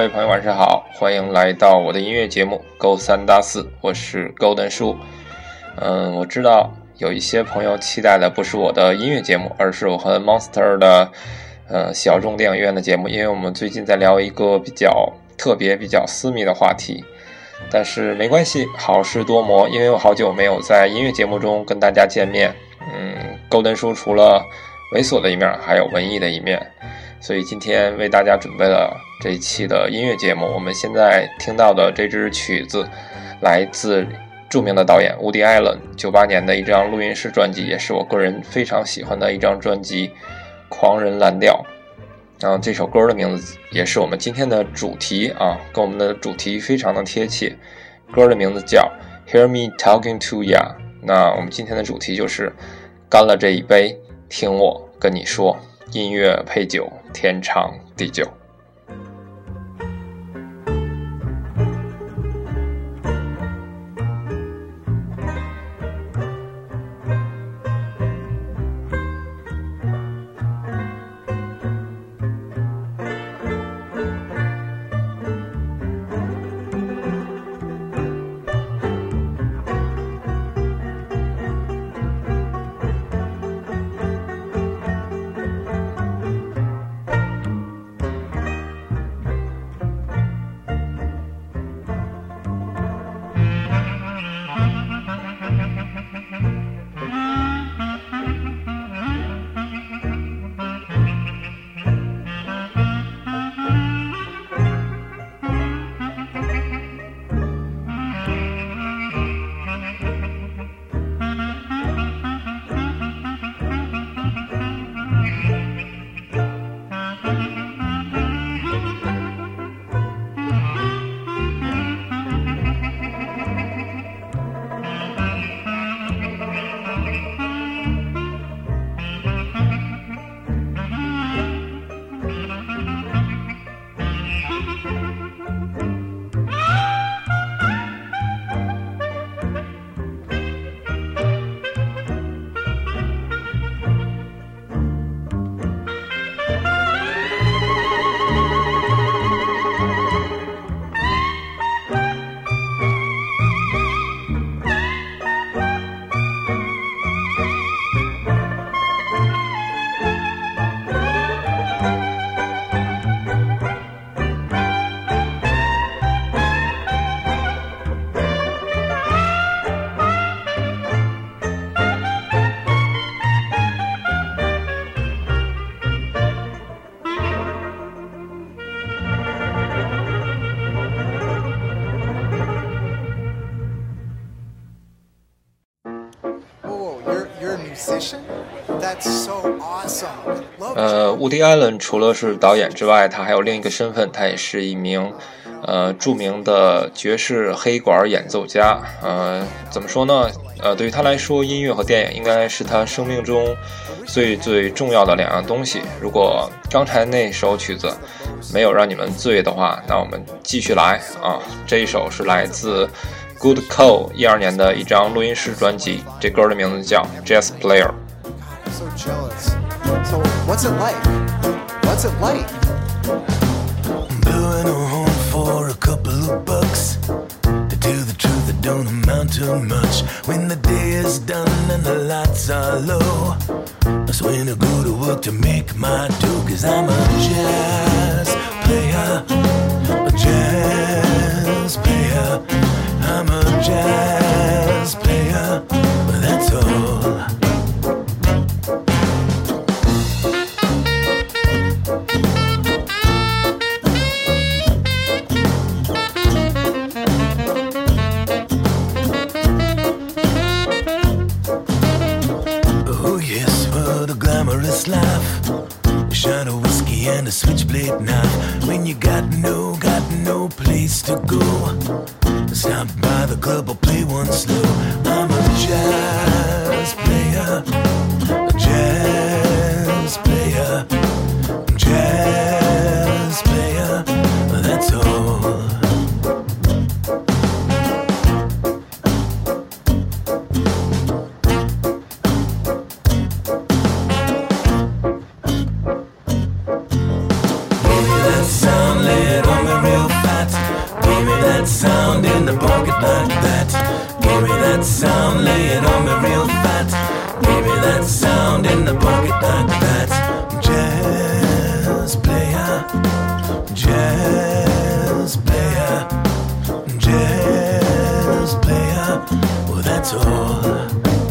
各位朋友，晚上好，欢迎来到我的音乐节目《勾三搭四》，我是 Golden 叔。嗯，我知道有一些朋友期待的不是我的音乐节目，而是我和 Monster 的呃小众电影院的节目，因为我们最近在聊一个比较特别、比较私密的话题。但是没关系，好事多磨，因为我好久没有在音乐节目中跟大家见面。嗯，Golden 叔除了猥琐的一面，还有文艺的一面。所以今天为大家准备了这一期的音乐节目。我们现在听到的这支曲子，来自著名的导演伍迪·艾伦九八年的一张录音室专辑，也是我个人非常喜欢的一张专辑《狂人蓝调》。然后这首歌的名字也是我们今天的主题啊，跟我们的主题非常的贴切。歌的名字叫《Hear Me Talking to Ya》。那我们今天的主题就是干了这一杯，听我跟你说。音乐配酒，天长地久。伍迪·艾伦除了是导演之外，他还有另一个身份，他也是一名呃著名的爵士黑管演奏家。呃，怎么说呢？呃，对于他来说，音乐和电影应该是他生命中最最重要的两样东西。如果刚才那首曲子没有让你们醉的话，那我们继续来啊！这一首是来自 Good Cole 一二年的一张录音室专辑，这歌的名字叫《Jazz Player》。So what's it like? What's it like? Blowing a horn for a couple of bucks. To tell the truth, it don't amount to much. When the day is done and the lights are low, that's when I go to work to make my dough. Cause I'm a jazz player, Well, that's all.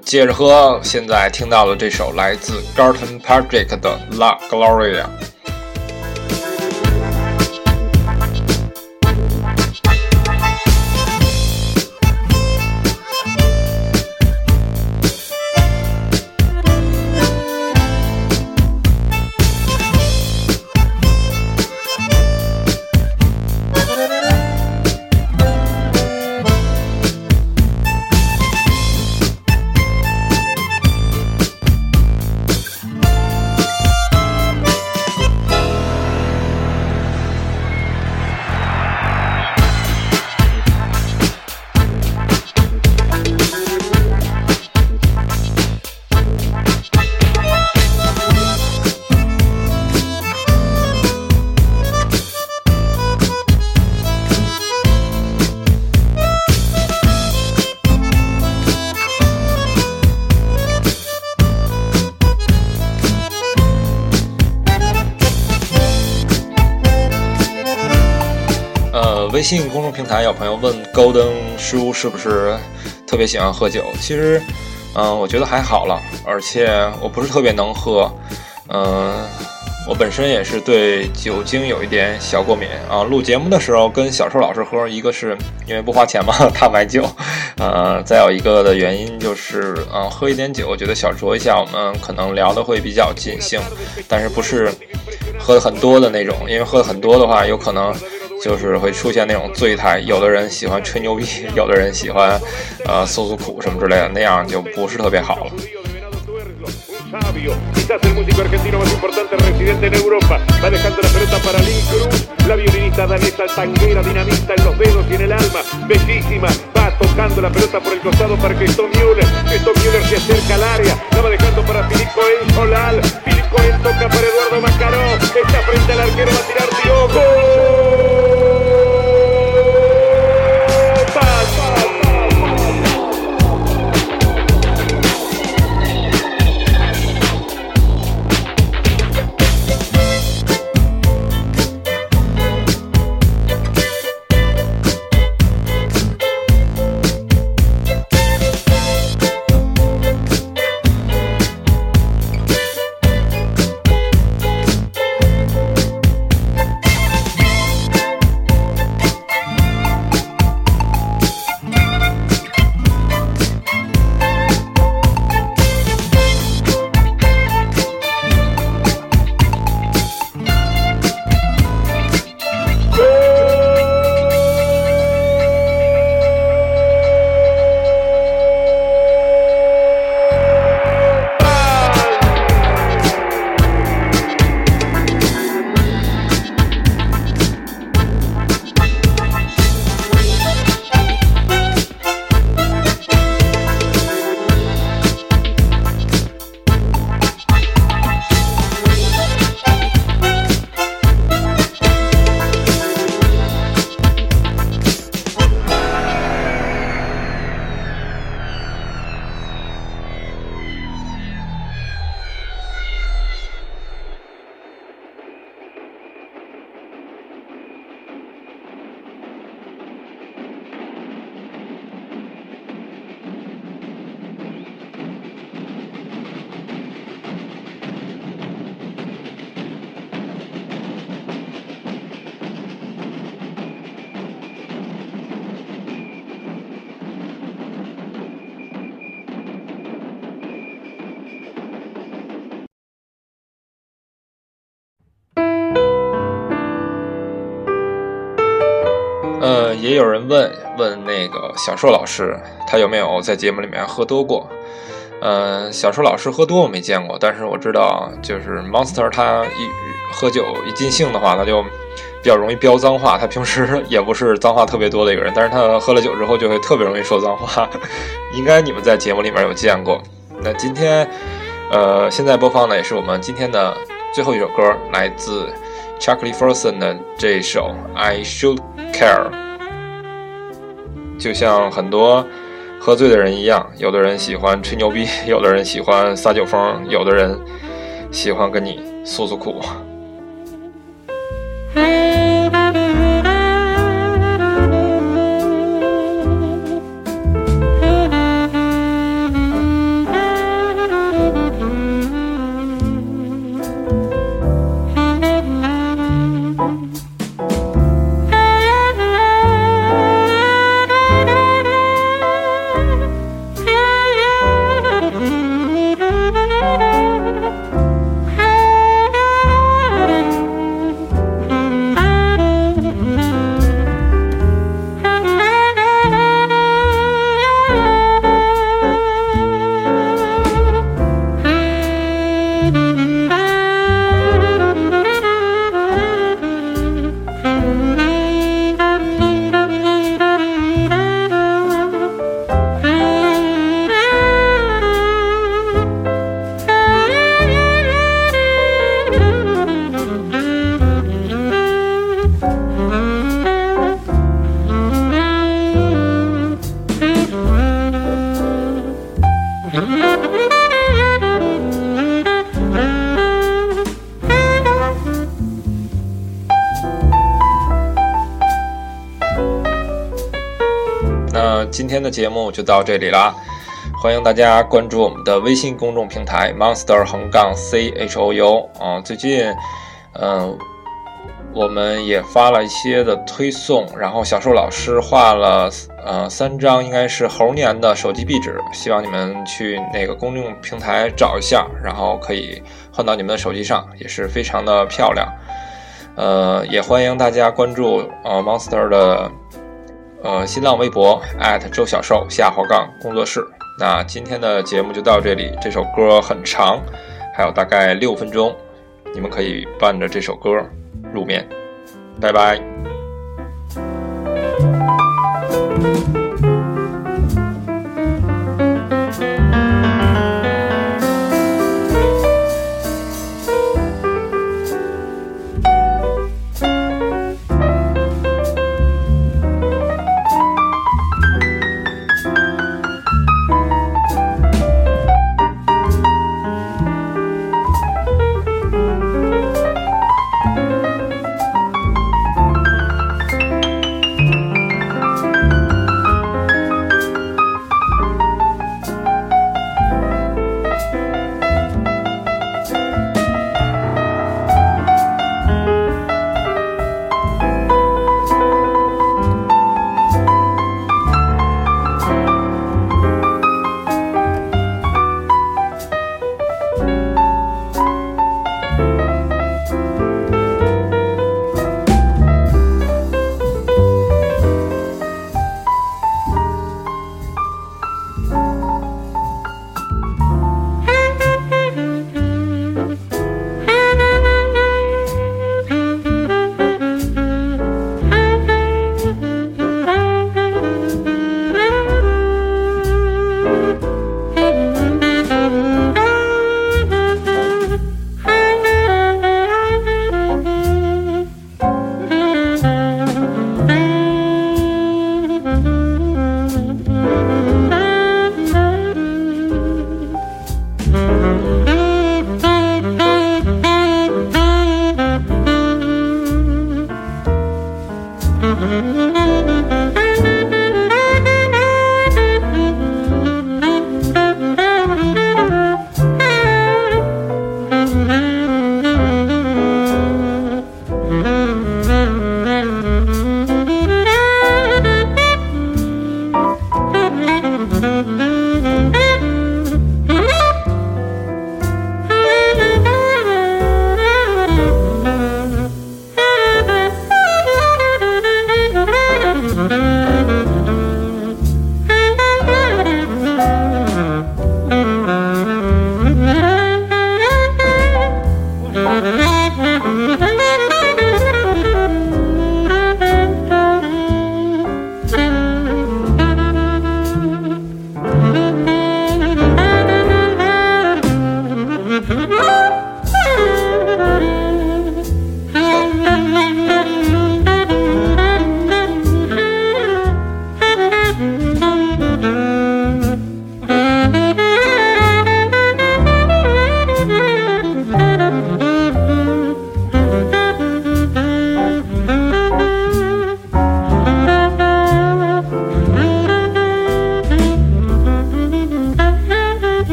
接着喝。现在听到了这首来自 Garton Patrick 的《La Gloria》。微信公众平台有朋友问高登叔是不是特别喜欢喝酒？其实，嗯、我觉得还好了，而且我不是特别能喝，嗯、我本身也是对酒精有一点小过敏啊。录节目的时候跟小臭老师喝，一个是因为不花钱嘛，他买酒，呃，再有一个的原因就是，嗯、喝一点酒，我觉得小酌一下，我们可能聊的会比较尽兴，但是不是喝的很多的那种，因为喝的很多的话，有可能就是会出现那种醉态。有的人喜欢吹牛逼，有的人喜欢呃诉诉苦什么之类的，那样就不是特别好了。Quizás el músico argentino más importante residente en Europa. Va dejando la pelota para Lynn Cruz, la violinista danesa tanguera, dinamita en los dedos y en el alma, bellísima. Va tocando la pelota por el costado para Cristo Müller. Cristo Müller se acerca al área, la va dejando para Filipo El Solal. Filipo El toca para Eduardo Macaró. Está frente al arquero, va a tirar Diogo. 有人问问那个小硕老师，他有没有在节目里面喝多过？呃，小硕老师喝多我没见过，但是我知道，就是 Monster 他一喝酒一尽兴的话，他就比较容易飙脏话。他平时也不是脏话特别多的一个人，但是他喝了酒之后就会特别容易说脏话。应该你们在节目里面有见过。那今天，呃，现在播放的也是我们今天的最后一首歌，来自 Chuckley Ferguson 的这首 I Should Care。就像很多喝醉的人一样，有的人喜欢吹牛逼，有的人喜欢撒酒疯，有的人喜欢跟你诉诉苦。今天的节目就到这里啦，欢迎大家关注我们的微信公众平台 monster 横杠 c h o u 啊，最近，嗯、我们也发了一些的推送，然后小树老师画了呃三张应该是猴年的手机壁纸，希望你们去那个公众平台找一下，然后可以换到你们的手机上，也是非常的漂亮。呃，也欢迎大家关注呃 Monster 的呃新浪微博艾特周小寿下滑杠工作室。那今天的节目就到这里这首歌很长还有大概六分钟你们可以伴着这首歌入眠。拜拜。